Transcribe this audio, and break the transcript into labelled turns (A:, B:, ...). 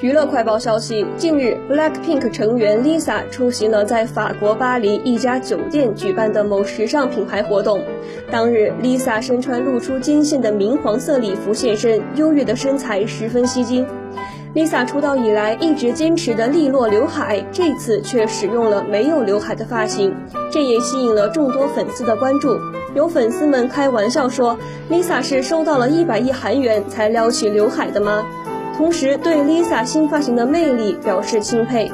A: 娱乐快报消息，近日，BLACKPINK 成员 Lisa 出席了在法国巴黎一家酒店举办的某时尚品牌活动。当日，Lisa 身穿露出肩线的明黄色礼服现身，优越的身材十分吸睛。Lisa 出道以来一直坚持的利落刘海，这次却使用了没有刘海的发型，这也吸引了众多粉丝的关注。有粉丝们开玩笑说：“Lisa 是收到了一百亿韩元才撩起刘海的吗？”同时对 Lisa 新发型的魅力表示钦佩。